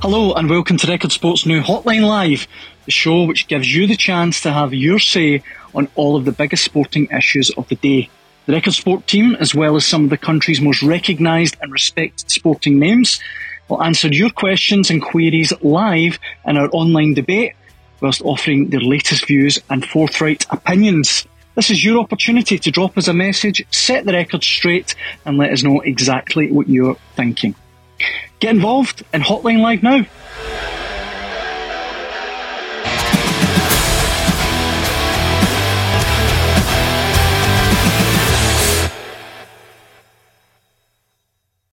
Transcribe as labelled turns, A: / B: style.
A: Hello and welcome to Record Sports' new Hotline Live, the show which gives you the chance to have your say on all of the biggest sporting issues of the day. The Record Sport team, as well as some of the country's most recognised and respected sporting names, will answer your questions and queries live in our online debate, whilst offering their latest views and forthright opinions. This is your opportunity to drop us a message, set the record straight, and let us know exactly what you're thinking. Get involved in Hotline Live now